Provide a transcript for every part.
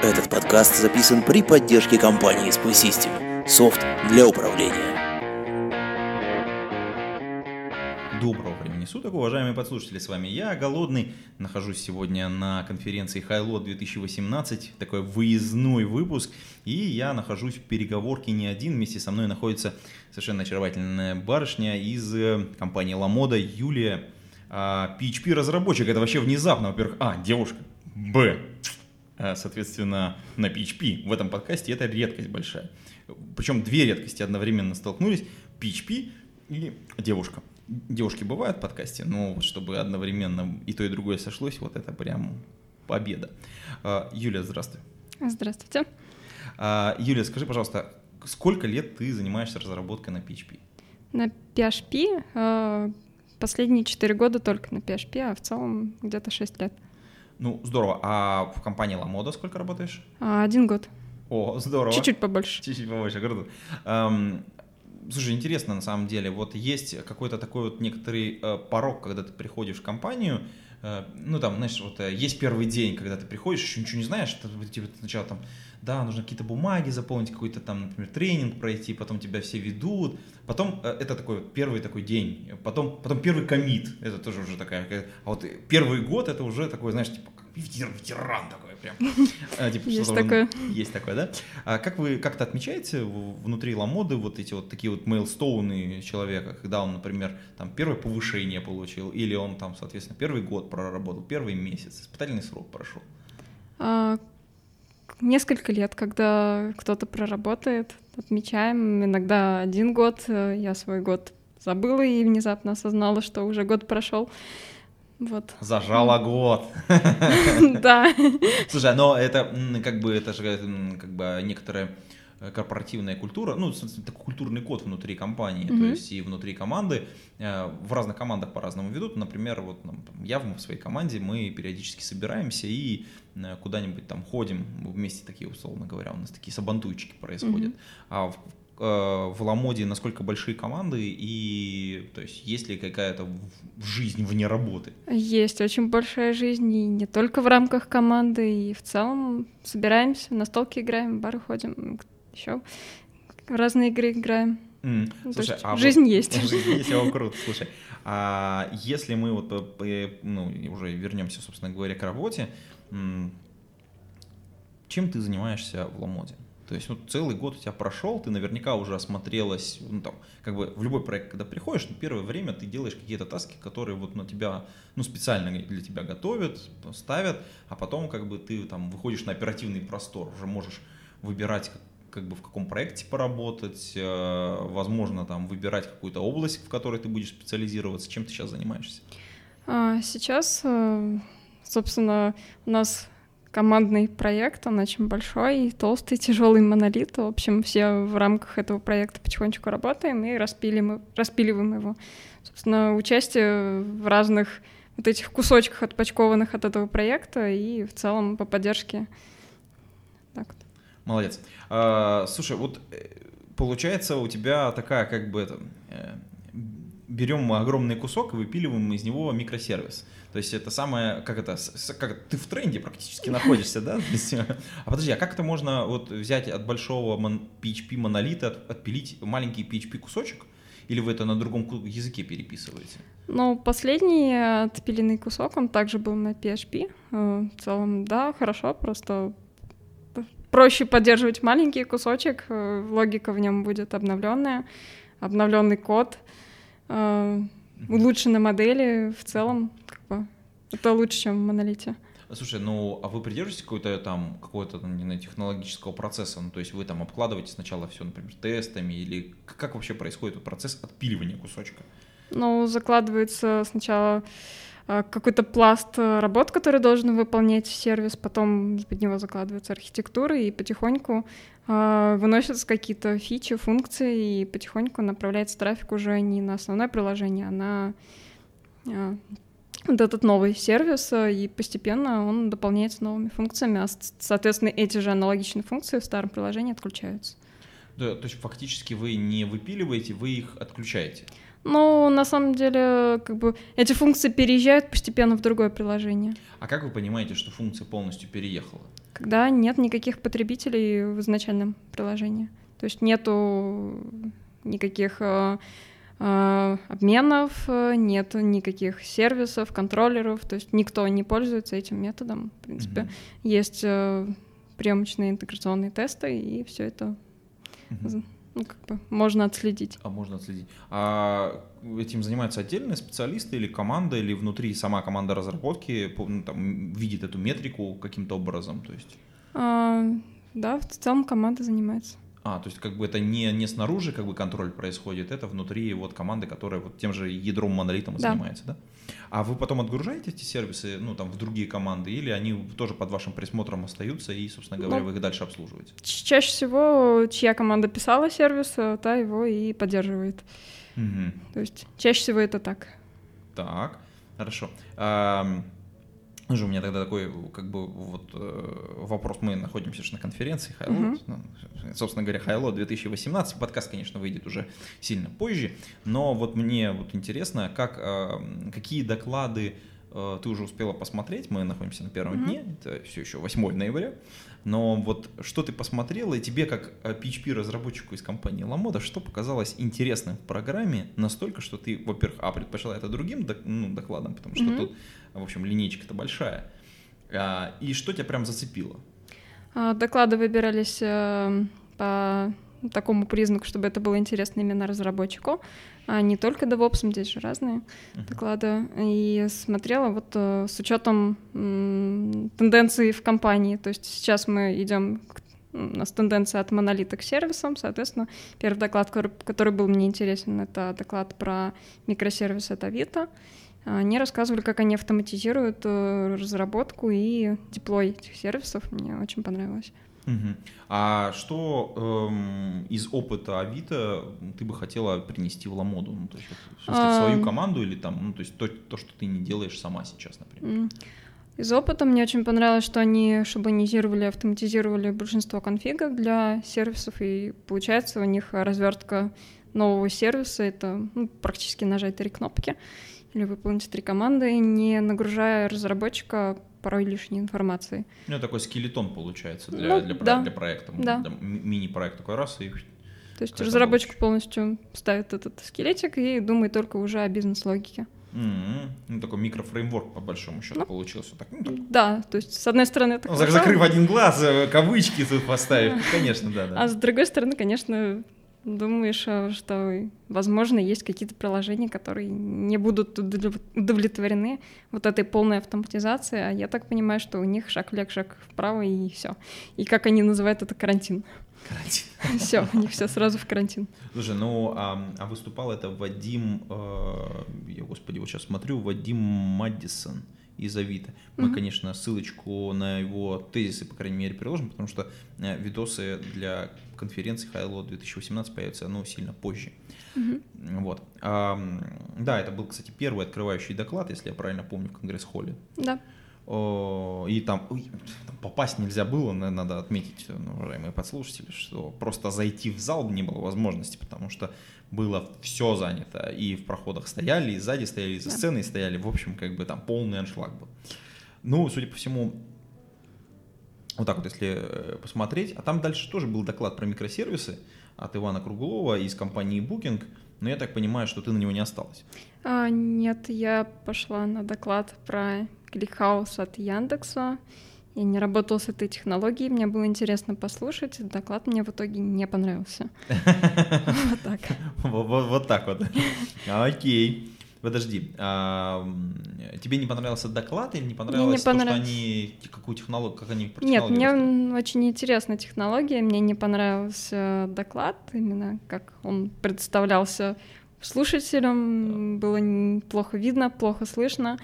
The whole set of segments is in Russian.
Этот подкаст записан при поддержке компании Spy System. Софт для управления. Доброго времени суток, уважаемые подслушатели, с вами я, Голодный. Нахожусь сегодня на конференции Highload 2018, такой выездной выпуск. И я нахожусь в переговорке не один, вместе со мной находится совершенно очаровательная барышня из э, компании Ламода, Юлия. А, PHP-разработчик, это вообще внезапно, во-первых, а, девушка, б, соответственно, на PHP в этом подкасте это редкость большая. Причем две редкости одновременно столкнулись, PHP и девушка. Девушки бывают в подкасте, но вот чтобы одновременно и то, и другое сошлось, вот это прям победа. А, Юлия, здравствуй. Здравствуйте. А, Юлия, скажи, пожалуйста, сколько лет ты занимаешься разработкой на PHP? На PHP э, последние 4 года только на PHP, а в целом где-то 6 лет. Ну, здорово. А в компании Ламода сколько работаешь? А, Один год. О, здорово. Чуть-чуть побольше. Чуть-чуть побольше, круто. Эм, слушай, интересно на самом деле. Вот есть какой-то такой вот некоторый э, порог, когда ты приходишь в компанию, ну там, знаешь, вот э, есть первый день, когда ты приходишь, еще ничего не знаешь, ты, тебе сначала там, да, нужно какие-то бумаги заполнить, какой-то там, например, тренинг пройти, потом тебя все ведут, потом э, это такой первый такой день, потом, потом первый комит, это тоже уже такая, а вот первый год это уже такой, знаешь, типа ветеран такой прям. Э, типа, Есть такое. Есть такое, да? А как вы как-то отмечаете внутри Ламоды вот эти вот такие вот мейлстоуны человека, когда он, например, там первое повышение получил, или он там, соответственно, первый год проработал, первый месяц, испытательный срок прошел? А, Несколько лет, когда кто-то проработает, отмечаем. Иногда один год. э, Я свой год забыла и внезапно осознала, что уже год прошел. Вот. Зажала год. Да. Слушай, но это как бы это же как бы некоторая э, корпоративная культура, ну, такой культурный код внутри компании, то есть и внутри команды. Э, В разных командах по-разному ведут. Например, вот там, я в своей команде, мы периодически собираемся и э, куда-нибудь там ходим вместе такие, условно говоря, у нас такие сабантуйчики происходят. А в, в Ламоде насколько большие команды и то есть есть ли какая-то жизнь вне работы? Есть очень большая жизнь, и не только в рамках команды, и в целом собираемся, на столке играем, в бары ходим, еще разные игры играем. Ну, то слушай, есть а вот- жизнь есть. Жизнь есть, о, круто. Слушай, а если мы вот э, э, ну, уже вернемся, собственно говоря, к работе, чем ты занимаешься в Ламоде? То есть вот целый год у тебя прошел, ты наверняка уже осмотрелась, ну там, как бы в любой проект, когда приходишь, ну, первое время ты делаешь какие-то таски, которые вот на тебя, ну, специально для тебя готовят, ставят, а потом как бы ты там выходишь на оперативный простор, уже можешь выбирать как, как бы в каком проекте поработать, э, возможно, там выбирать какую-то область, в которой ты будешь специализироваться. Чем ты сейчас занимаешься? А Сейчас, э, собственно, у нас командный проект, он очень большой, толстый, тяжелый монолит. В общем, все в рамках этого проекта потихонечку работаем и распилим, распиливаем его. Собственно, участие в разных вот этих кусочках, отпочкованных от этого проекта и в целом по поддержке. Так вот. Молодец. А, слушай, вот э, получается у тебя такая как бы это, э, берем огромный кусок и выпиливаем из него микросервис. То есть это самое, как это, как ты в тренде практически находишься, да? А подожди, а как это можно вот взять от большого PHP монолита, от- отпилить маленький PHP кусочек? Или вы это на другом языке переписываете? Ну, последний отпиленный кусок, он также был на PHP. Э, В целом, да, хорошо, просто проще поддерживать маленький кусочек, э, логика в нем будет обновленная, обновленный код, э, улучшены модели, в целом, это лучше, чем в монолите. Слушай, ну а вы придерживаетесь какой-то там какого-то не знаю, технологического процесса? Ну, то есть вы там обкладываете сначала все, например, тестами, или как вообще происходит процесс отпиливания кусочка? Ну, закладывается сначала э, какой-то пласт э, работ, который должен выполнять сервис, потом под него закладывается архитектура, и потихоньку а, выносятся какие-то фичи, функции, и потихоньку направляется трафик уже не на основное приложение, а на а, вот этот новый сервис, а, и постепенно он дополняется новыми функциями, а, соответственно, эти же аналогичные функции в старом приложении отключаются. Да, то есть фактически вы не выпиливаете, вы их отключаете. Ну, на самом деле, как бы эти функции переезжают постепенно в другое приложение. А как вы понимаете, что функция полностью переехала? когда нет никаких потребителей в изначальном приложении. То есть нету никаких э, э, обменов, нет никаких сервисов, контроллеров, то есть никто не пользуется этим методом. В принципе, mm-hmm. есть э, приемочные интеграционные тесты, и все это mm-hmm. ну, как бы можно отследить. А можно отследить. А этим занимаются отдельные специалисты или команда, или внутри сама команда разработки ну, там, видит эту метрику каким-то образом? То есть... А, да, в целом команда занимается. А, то есть как бы это не, не снаружи как бы контроль происходит, это внутри вот команды, которая вот тем же ядром монолитом да. занимается, да? А вы потом отгружаете эти сервисы, ну, там, в другие команды, или они тоже под вашим присмотром остаются, и, собственно говоря, ну, вы их дальше обслуживаете? Чаще всего, чья команда писала сервис, та его и поддерживает. Угу. То есть чаще всего это так. Так, хорошо. А, ну же, у меня тогда такой, как бы, вот э, вопрос. Мы находимся же на конференции Highload. Uh-huh. Ну, собственно говоря, Highload 2018. Подкаст, конечно, выйдет уже сильно позже. Но вот мне вот интересно, как, э, какие доклады э, ты уже успела посмотреть. Мы находимся на первом uh-huh. дне. Это все еще 8 ноября. Но вот что ты посмотрела, и тебе как PHP-разработчику из компании Ламода, что показалось интересным в программе настолько, что ты, во-первых, а, предпочла это другим ну, докладом, потому что mm-hmm. тут, в общем, линейка-то большая, а, и что тебя прям зацепило? А, доклады выбирались э, по такому признаку, чтобы это было интересно именно разработчику, а не только DevOps, здесь же разные uh-huh. доклады. И смотрела вот э, с учетом м, тенденций в компании. То есть сейчас мы идем у нас тенденция от монолита к сервисам, соответственно, первый доклад, который, был мне интересен, это доклад про микросервисы от Авито. Они рассказывали, как они автоматизируют э, разработку и деплой этих сервисов. Мне очень понравилось. Угу. А что эм, из опыта Авито ты бы хотела принести в Ламоду? Ну, то есть, в, смысле, в свою команду или там, ну, то есть то, то, что ты не делаешь сама сейчас, например? Из опыта мне очень понравилось, что они шаблонизировали, автоматизировали большинство конфигов для сервисов, и получается у них развертка нового сервиса — это ну, практически нажать три кнопки или выполнить три команды, не нагружая разработчика порой лишней информации. Ну, такой скелетон получается для, ну, для, да. для проекта. Да. Мини-проект такой раз и... То есть разработчик полностью ставит этот скелетик и думает только уже о бизнес-логике. Mm-hmm. Ну, такой микрофреймворк, по большому счету, ну, получился. Так, ну, так. Да, то есть, с одной стороны, это ну. Закрыв один глаз, э, кавычки тут поставив, конечно, да, да. А с другой стороны, конечно, думаешь, э, что, возможно, есть какие-то приложения, которые не будут удовлетворены вот этой полной автоматизацией, а я так понимаю, что у них шаг влег, шаг вправо и все. И как они называют это карантин. Карантин. Все, у них все сразу в карантин. Слушай, ну а, а выступал это Вадим, э, я господи, вот сейчас смотрю, Вадим Мадисон из Авито. Мы, угу. конечно, ссылочку на его тезисы, по крайней мере, приложим, потому что э, видосы для конференции Highload 2018 появятся, ну, сильно позже. Угу. Вот. А, да, это был, кстати, первый открывающий доклад, если я правильно помню, в Конгресс-холле. Да. И там, ой, там попасть нельзя было, надо отметить, уважаемые подслушатели, что просто зайти в зал не было возможности, потому что было все занято, и в проходах стояли, и сзади стояли, и за сценой стояли, в общем, как бы там полный аншлаг был. Ну, судя по всему, вот так вот, если э, посмотреть, а там дальше тоже был доклад про микросервисы от Ивана Круглова из компании Booking, но я так понимаю, что ты на него не осталась. А, нет, я пошла на доклад про ClickHouse от Яндекса. Я не работала с этой технологией, мне было интересно послушать. Доклад мне в итоге не понравился. Вот так. Вот так вот. Окей. Подожди, а, тебе не понравился доклад или не понравилось не то, что они какую технологию, как они Нет, мне очень интересна технология, мне не понравился доклад, именно как он представлялся слушателям, да. было плохо видно, плохо слышно.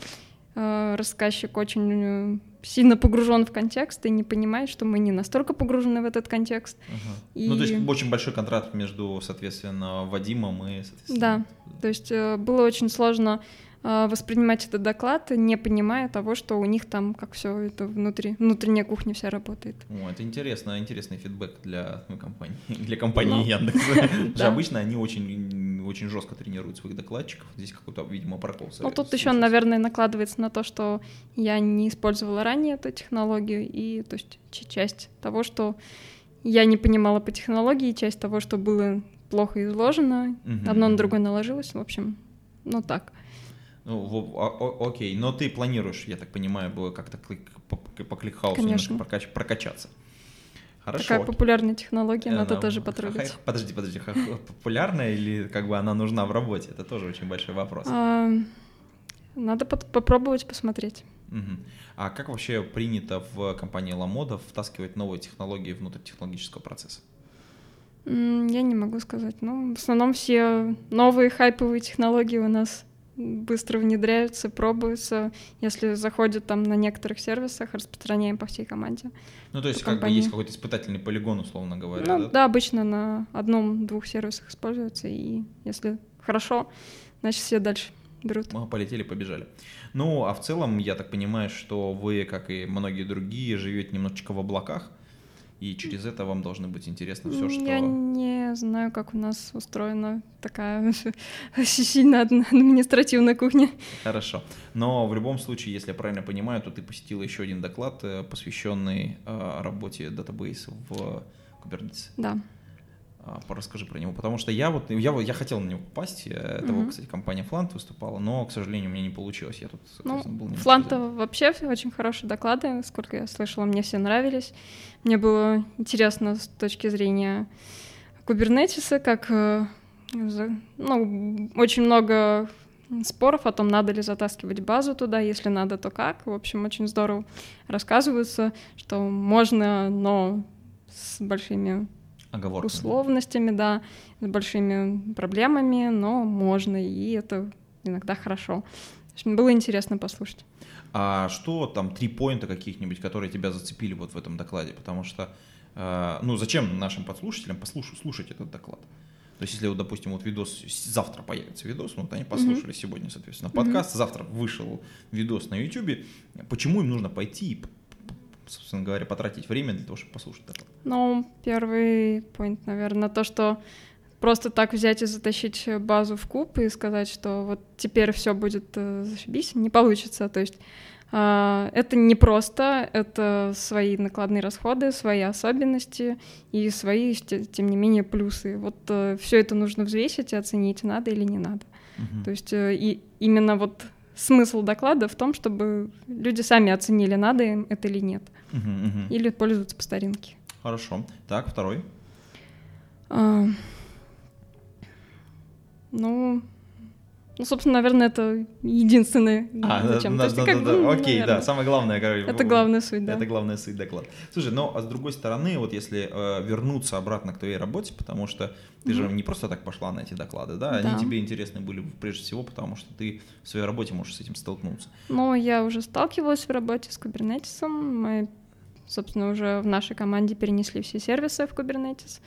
Э, рассказчик очень сильно погружен в контекст и не понимает, что мы не настолько погружены в этот контекст. Ага. И- Ну, то есть очень большой контраст между, соответственно, Вадимом и, соответственно... Да, то есть э, было очень сложно э, воспринимать этот доклад, не понимая того, что у них там как все это внутри, внутренняя кухня вся работает. О, это интересно, интересный фидбэк для ну, компании, для компании Ну, Яндекс. Обычно они очень, очень жестко тренируют своих докладчиков. Здесь какой-то, видимо, прокол. Ну, тут еще, случился. наверное, накладывается на то, что я не использовала ранее эту технологию, и то есть часть того, что я не понимала по технологии, часть того, что было плохо изложено, Мгм, одно на другое наложилось, в общем, ну так. Ну, о- о- окей, но ты планируешь, я так понимаю, было как-то по, по кликхаусу Конечно. немножко прокач- прокачаться. Хорошо. Такая популярная технология, Э, надо тоже потрогать. Подожди, подожди, популярная или как бы она нужна в работе? Это тоже очень большой вопрос. А, Надо попробовать посмотреть. А как вообще принято в компании Ламода втаскивать новые технологии внутрь технологического процесса? Я не могу сказать. Ну, в основном все новые хайповые технологии у нас быстро внедряются, пробуются. Если заходят там на некоторых сервисах, распространяем по всей команде. Ну, то есть, как бы есть какой-то испытательный полигон, условно говоря, Ну, да? да, обычно на одном-двух сервисах используется, и если хорошо, значит все дальше берут. Мы полетели, побежали. Ну, а в целом, я так понимаю, что вы, как и многие другие, живете немножечко в облаках, и через это вам должно быть интересно все, что... Я не знаю, как у нас устроена такая сильно адм- административная кухня. Хорошо. Но в любом случае, если я правильно понимаю, то ты посетила еще один доклад, э, посвященный э, работе датабейса в Kubernetes. Да. А, Расскажи про него, потому что я вот я, я хотел на него попасть. э, Это, вот, Мгм. кстати, компания Флант выступала, но, к сожалению, у меня не получилось. Я тут, Ну, был немножко Фланта вообще очень хорошие доклады, сколько я слышала, мне все нравились. Мне было интересно с точки зрения кубернетиса, как э, ну, очень много споров о том, надо ли затаскивать базу туда, если надо, то как. В общем, очень здорово рассказывается, что можно, но с большими Оговорками. условностями, да, с большими проблемами, но можно, и это иногда хорошо. Было интересно послушать. А что там, три поинта каких-нибудь, которые тебя зацепили вот в этом докладе? Потому что, э, ну, зачем нашим подслушателям послушать, слушать этот доклад? То есть, если вот, допустим, вот видос, завтра появится видос, вот они послушали сегодня, соответственно, подкаст, завтра вышел видос на YouTube, почему им нужно пойти и, собственно говоря, потратить время для того, чтобы послушать доклад? Ну, первый point, наверное, то, что просто так взять и затащить базу в куб и сказать, что вот теперь все будет э, зашибись, не получится. То есть а, это не просто, это свои накладные расходы, свои особенности и свои, те- тем не менее, плюсы. Вот все это нужно взвесить и оценить, надо или не надо. Мгм. То есть э, и именно вот смысл доклада в том, чтобы люди сами оценили, надо им это или нет, Мгм, мгм. или пользоваться по старинке. Хорошо. Так, второй. А, ну, ну, собственно, наверное, это единственное, А, зачем. да, есть, да, как да, бы, да, ну, окей, да, наверное, самое главное, короче. Это главная суть, да. Это главная суть доклада. Слушай, ну а с другой стороны, вот если э, вернуться обратно к твоей работе, потому что ты же не просто так пошла на эти доклады, да? Да. Они тебе интересны были прежде всего, потому что ты в своей работе можешь с этим столкнуться. Но я уже сталкивалась в работе с Kubernetes. Мы, собственно, уже в нашей команде перенесли все сервисы в Kubernetes,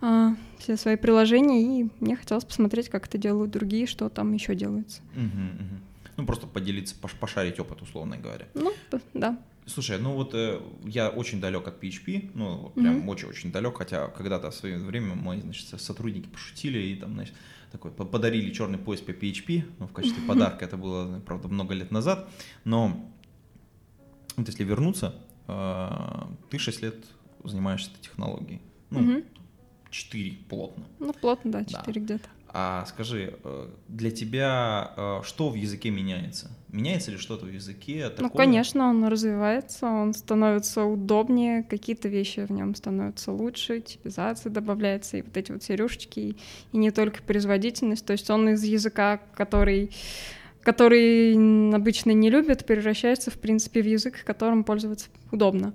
а, все свои приложения, и мне хотелось посмотреть, как это делают другие, что там еще делается. Мгм, мгм. Ну просто поделиться, пош- пошарить опыт, условно говоря. Ну, да. Слушай, ну вот э, я очень далек от PHP, ну вот прям Мгм. очень-очень далек, хотя когда-то в свое время мои, значит, со- сотрудники пошутили и там, значит, такой по- подарили черный пояс по PHP, ну, в качестве подарка, это было, правда, много лет назад, но вот если вернуться, э, ты 6 лет занимаешься этой технологией, ну, Мгм. 4 плотно. Ну, плотно, да, Да. 4 где-то. А скажи, э, для тебя э, что в языке меняется? Меняется ли что-то в языке? Ну, такое? конечно, он развивается, он становится удобнее, какие-то вещи в нем становятся лучше, типизация добавляется, и вот эти вот сережечки, и, и не только производительность. То есть он из языка, который, который обычно не любят, превращается, в принципе, в язык, которым пользоваться удобно.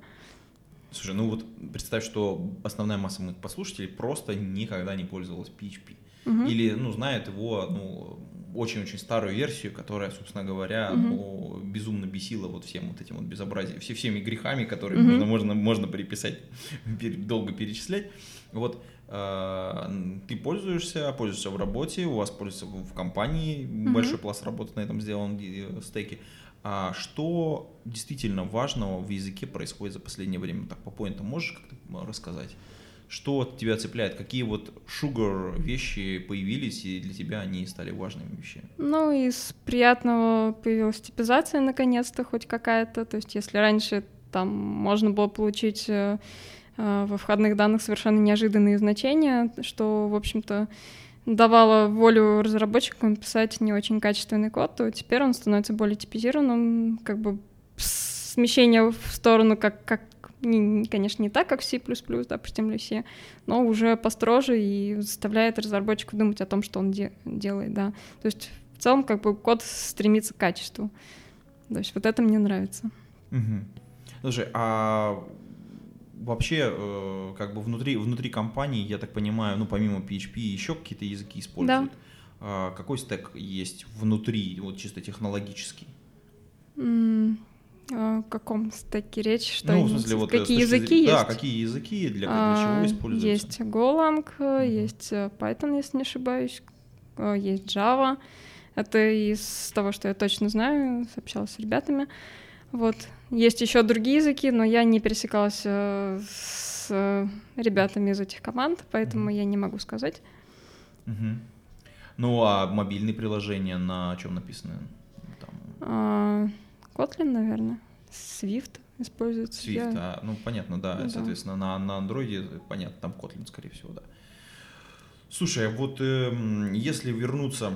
Слушай, ну вот представь, что основная масса моих послушателей просто никогда не пользовалась PHP. Мгм. Или, ну, знает его, ну, очень-очень старую версию, которая, собственно говоря, Мгм. ну, безумно бесила вот всем вот этим вот безобразием, все, всеми грехами, которые Мгм. можно, можно, можно приписать, пере- долго перечислять. Вот э, ты пользуешься, пользуешься в работе, у вас пользуется в компании, большой пласт работы на этом сделан, э, стеки. А что действительно важного в языке происходит за последнее время? Так по поинтам можешь как-то рассказать? Что тебя цепляет? Какие вот sugar вещи появились, и для тебя они стали важными вещами? Ну, из приятного появилась типизация наконец-то хоть какая-то. То есть, если раньше там можно было получить э, э, во входных данных совершенно неожиданные значения, что, в общем-то, давало волю разработчикам писать не очень качественный код, то теперь он становится более типизированным, как бы смещение в сторону, как, как не- конечно, не так, как C++, допустим, или C, но уже построже и заставляет разработчиков думать о том, что он де- делает, да. То есть в целом как бы код стремится к качеству. То есть вот это мне нравится. Мгм. Слушай, а вообще, э, как бы внутри, внутри компании, я так понимаю, ну, помимо PHP, еще какие-то языки используют? А какой стек есть внутри, вот чисто технологический? М, О каком стеке речь? Что ну, в смысле, вот, э, какие языки зрения- есть? Да, какие языки, для, для А, чего используются? Есть Golang, э, есть э, Python, если не ошибаюсь, есть Java. Это из того, что я точно знаю, общалась с ребятами. Вот. Есть еще другие языки, но я не пересекалась э, с э, ребятами из этих команд, поэтому Мгм. я не могу сказать. Мгм. Ну, а мобильные приложения на чем написаны? Там, А, Kotlin, наверное. Swift используется. Swift, Я- а, ну понятно, да, Ну да. соответственно, на, на андроиде, понятно, там Kotlin, скорее всего, да. Слушай, а вот эм, если вернуться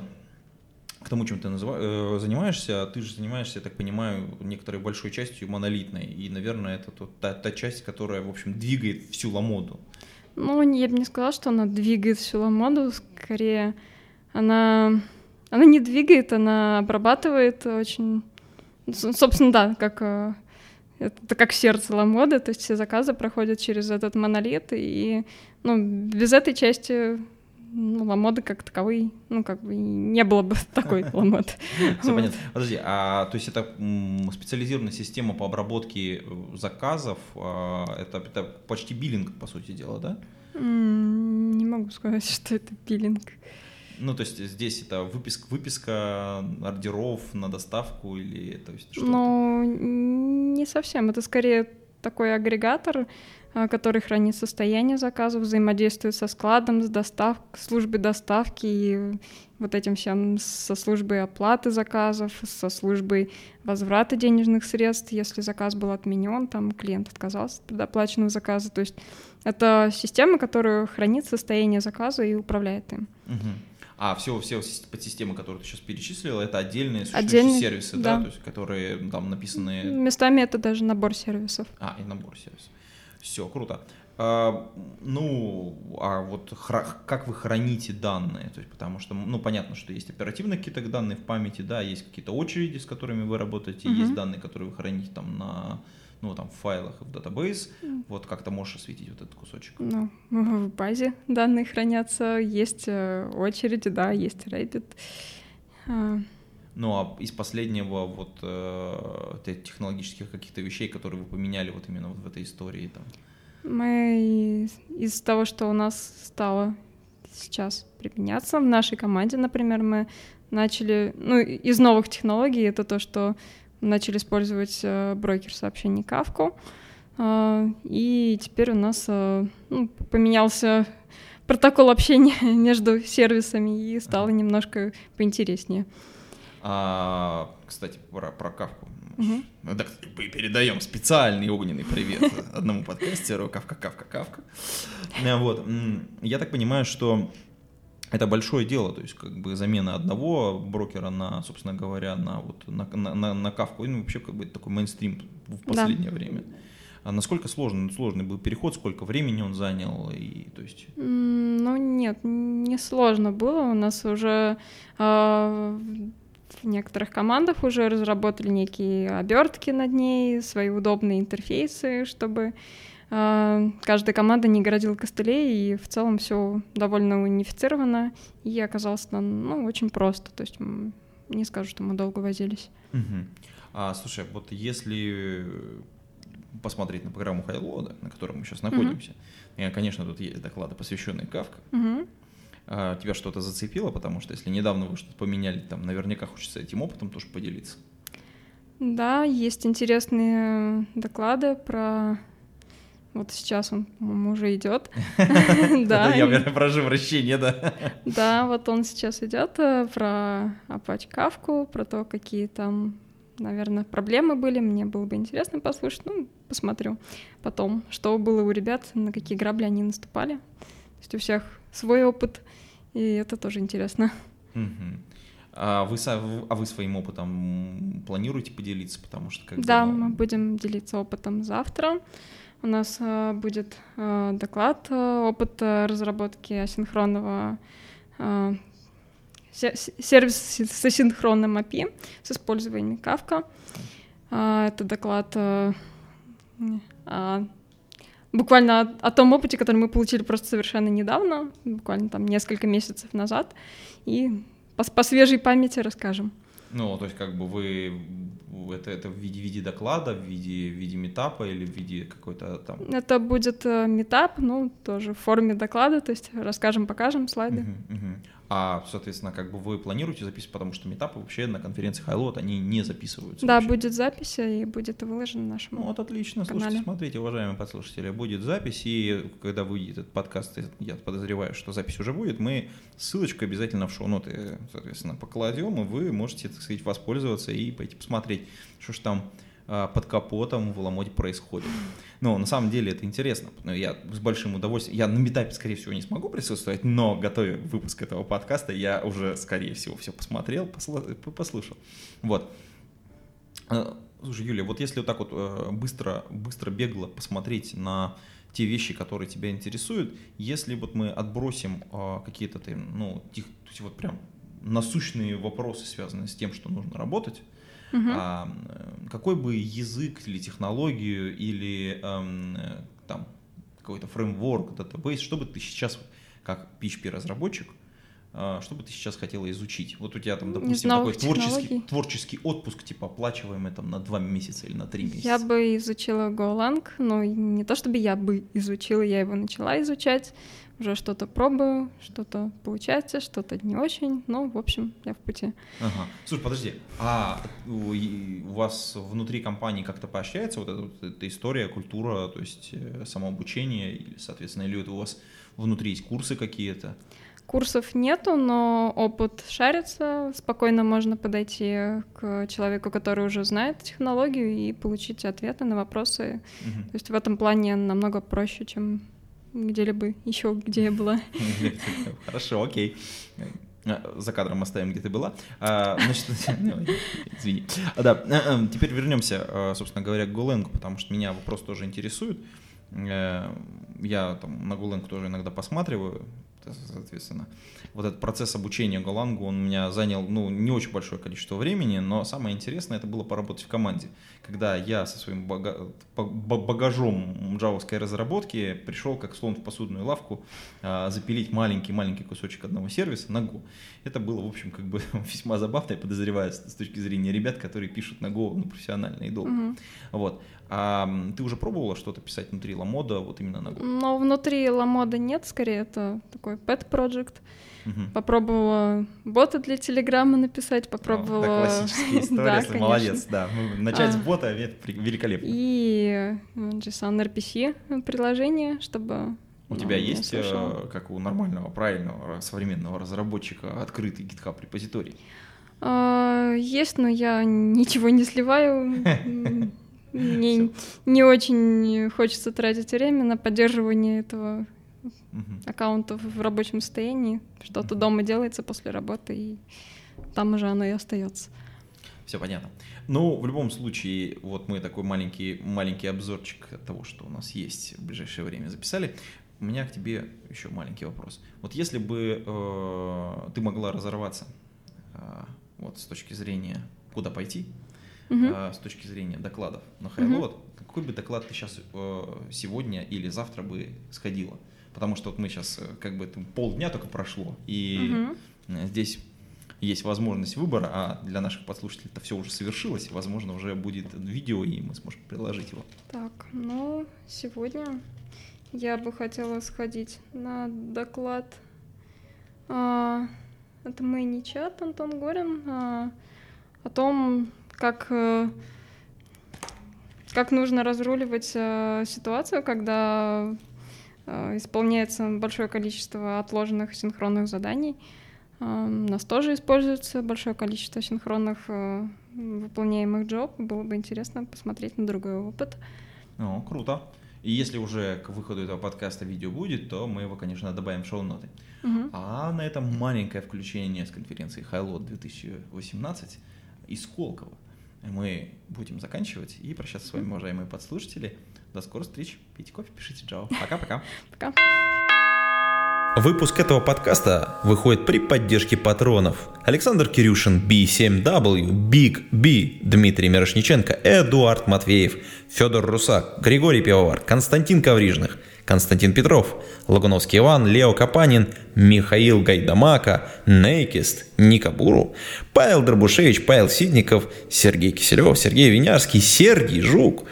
к тому, чем ты называ- э, занимаешься, ты же занимаешься, я так понимаю, некоторой большой частью монолитной, и, наверное, это тот- та, та часть, которая, в общем, двигает всю ламоду. Ну, я бы не сказала, что она двигает всю ламоду, скорее она, она не двигает, она обрабатывает очень... Собственно, да, как, э, это как сердце ламоды, то есть все заказы проходят через этот монолит, и ну, без этой части ну, ламоды как таковой, ну, как бы не было бы такой ламоды. Все понятно. Подожди, а то есть это специализированная система по обработке э, заказов, а, это, это почти биллинг, по сути дела, да? Не могу сказать, что это пилинг. Ну, то есть здесь это выписка, выписка ордеров на доставку или то есть что Ну, не совсем. Это скорее такой агрегатор, а, который хранит состояние заказов, взаимодействует со складом, с доставкой, службой доставки и вот этим всем со службой оплаты заказов, со службой возврата денежных средств, если заказ был отменен, там клиент отказался от предоплаченного заказа. То есть это система, которая хранит состояние заказа и управляет им. Мгм. А все, все сис- подсистемы, которые ты сейчас перечислила, это отдельные существующие Отдельные, сервисы, да. да. то есть которые там написаны. Местами это даже набор сервисов. А, и набор сервисов. Все, круто. А, ну, а вот хра- как вы храните данные? То есть, потому что, ну, понятно, что есть оперативные какие-то данные в памяти, да, есть какие-то очереди, с которыми вы работаете, Мгм. есть данные, которые вы храните там на, ну, там, в файлах и в датабейс. Вот как-то можешь осветить вот этот кусочек. Ну, в базе данные хранятся, есть э, очереди, да, есть Rabbit. А, Ну, а из последнего вот э, те- технологических каких-то вещей, которые вы поменяли вот именно вот в этой истории там. Мы из, того, что у нас стало сейчас применяться в нашей команде, например, мы начали, ну, из новых технологий это то, что начали использовать э, брокер сообщений Kafka, а, и теперь у нас э, ну, поменялся протокол общения между сервисами и стало немножко поинтереснее. А, кстати, про, про кавку. Ну, так, мы передаем специальный огненный привет одному подкастеру Кавка, Кавка, Кавка. Э, Вот. Я так понимаю, что это большое дело, то есть как бы замена одного брокера на, собственно говоря, на вот на, на, на, на кавку, ну, вообще как бы такой мейнстрим в Да. последнее время. А насколько сложный, сложный был переход, сколько времени он занял, и то есть Ну нет, не сложно было. У нас уже а, в некоторых командах уже разработали некие обертки над ней, свои удобные интерфейсы, чтобы э, каждая команда не городила костылей, и в целом все довольно унифицировано, и оказалось ну, очень просто. То есть не скажу, что мы долго возились. Угу. А, слушай, вот если посмотреть на программу Хайлода, на которой мы сейчас находимся, угу. конечно, тут есть доклады, посвященные Кавка. Угу. А, тебя что-то зацепило, потому что если недавно вы что-то поменяли, там наверняка хочется этим опытом тоже поделиться. Да, есть интересные доклады про вот сейчас он, по-моему, уже идет. Да. Я прошу прощения, да. Да, вот он сейчас идет э, про Apache Kafka, про то, какие там, наверное, проблемы были. Мне было бы интересно послушать. Ну, посмотрю потом, что было у ребят, на какие грабли они наступали. То есть у всех свой опыт, и это тоже интересно. А вы, а вы своим опытом планируете поделиться, потому что как Да, мы будем делиться опытом завтра. У нас э, будет э, доклад э, опыт разработки асинхронного сервиса с асинхронным API с использованием Kafka. Это доклад буквально о, том опыте, который мы получили просто совершенно недавно, буквально там несколько месяцев назад, и по, по свежей памяти расскажем. Ну, то есть как бы вы это, это в виде, виде доклада, в виде, в виде метапа или в виде какой-то там... Это будет э, метап, ну, тоже в форме доклада, то есть расскажем, покажем слайды. Uh-huh, uh-huh. А, соответственно, как бы вы планируете записывать, потому что метапы вообще на конференции Highload, они не записываются. Да, вообще. будет запись, и будет выложено на нашем Ну вот отлично, канале. слушайте, смотрите, уважаемые подслушатели, будет запись, и когда выйдет этот подкаст, я подозреваю, что запись уже будет, мы ссылочку обязательно в шоу-ноты, соответственно, покладем, и вы можете, так сказать, воспользоваться и пойти посмотреть, что ж там под капотом в Ламоде происходит. Но на самом деле это интересно. Я с большим удовольствием, я на метапе, скорее всего, не смогу присутствовать, но готовя выпуск этого подкаста, я уже, скорее всего, все посмотрел, послушал. Вот. А, слушай, Юлия, вот если вот так вот э, быстро, быстро бегло посмотреть на те вещи, которые тебя интересуют, если вот мы отбросим э, какие-то, ну, тих, вот прям насущные вопросы, связанные с тем, что нужно работать, Угу. А, какой бы язык или технологию или эм, там какой-то фреймворк, датабейс, что бы ты сейчас как PHP-разработчик, а, что бы ты сейчас хотела изучить? Вот у тебя там, допустим, такой творческий, творческий отпуск, типа оплачиваемый там на два месяца или на три месяца. Я бы изучила Golang, но не то чтобы я бы изучила, я его начала изучать уже что-то пробую, что-то получается, что-то не очень. Ну, в общем, я в пути. Ага. Слушай, подожди, а у, у вас внутри компании как-то поощряется вот эта, вот эта история, культура, то есть э, самообучение, или, соответственно, или это у вас внутри есть курсы какие-то? Курсов нету, но опыт шарится. Спокойно можно подойти к человеку, который уже знает технологию, и получить ответы на вопросы. Угу. То есть в этом плане намного проще, чем где-либо еще, где я была. Хорошо, окей. За кадром оставим, где ты была. А, значит, извини. А, да, э, э, теперь вернемся, э, собственно говоря, к Голенгу, потому что меня вопрос тоже интересует. Я там на Голенг тоже иногда посматриваю, соответственно. Вот этот процесс обучения Голангу, он у меня занял, ну, не очень большое количество времени, но самое интересное это было поработать в команде. Когда я со своим бага багажом джавовской разработки пришел, как слон в посудную лавку, а, запилить маленький-маленький кусочек одного сервиса на Go. Это было, в общем, как бы весьма забавно, я подозреваю, с точки зрения ребят, которые пишут на Go ну, профессионально и долго. Угу. Вот. А ты уже пробовала что-то писать внутри Ламода, вот именно на Go? Но внутри Ламода нет, скорее это такой pet project. Угу. Попробовала бота для Телеграма написать, попробовала... О, это классическая история, да, молодец, да. Ну, начать а, с бота, это великолепно. И JSON RPC приложение, чтобы... У ну, тебя есть, э, как у нормального, правильного, современного разработчика, открытый GitHub репозиторий? А, есть, но я ничего не сливаю. Мне не очень хочется тратить время на поддерживание этого аккаунтов в рабочем состоянии. Что-то дома делается после работы, и там уже оно и остается. Все понятно. Ну, в любом случае, вот мы такой маленький, маленький обзорчик того, что у нас есть в ближайшее время записали. У меня к тебе еще маленький вопрос. Вот если бы э, ты могла разорваться э, вот с точки зрения, куда пойти, угу. э, с точки зрения докладов на Highload, угу. какой бы доклад ты сейчас э, сегодня или завтра бы сходила? Потому что вот мы сейчас э, как бы там полдня только прошло, и здесь есть возможность выбора, а для наших подслушателей это все уже совершилось, возможно, уже будет видео, и мы сможем приложить его. Так, ну, сегодня я бы хотела сходить на доклад. А, это Мэйни Чат, Антон Горин, а, о том, как, э, как нужно разруливать э, ситуацию, когда э, исполняется большое количество отложенных синхронных заданий. А, У нас тоже используется большое количество синхронных э, выполняемых джоб. Было бы интересно посмотреть на другой опыт. О, круто. И если уже к выходу этого подкаста видео будет, то мы его, конечно, добавим в шоу-ноты. Мгм. А на этом маленькое включение с конференции Highlight 2018 из Сколково мы будем заканчивать и прощаться с вами, уважаемые подслушатели. До скорых встреч. Пейте кофе, пишите джао. Пока-пока. Пока. Выпуск этого подкаста выходит при поддержке патронов. Александр Кирюшин, B7W, Big B, Дмитрий Мирошниченко, Эдуард Матвеев, Федор Русак, Григорий Пивовар, Константин Коврижных, Константин Петров, Лагуновский Иван, Лео Капанин, Михаил Гайдамака, Нейкист, Ника Буру, Павел Дробушевич, Павел Сидников, Сергей Киселев, Сергей Винярский, Сергей Жук,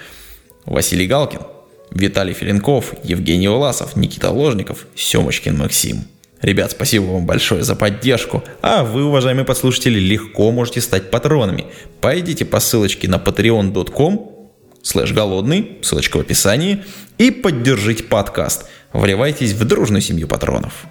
Василий Галкин, Виталий Филинков, Евгений Власов, Никита Ложников, Семочкин Максим. Ребят, спасибо вам большое за поддержку. А вы, уважаемые подслушатели, легко можете стать патронами. Пойдите по ссылочке на patreon.com слэш голодный, ссылочка в описании, и поддержите подкаст. Вливайтесь в дружную семью патронов.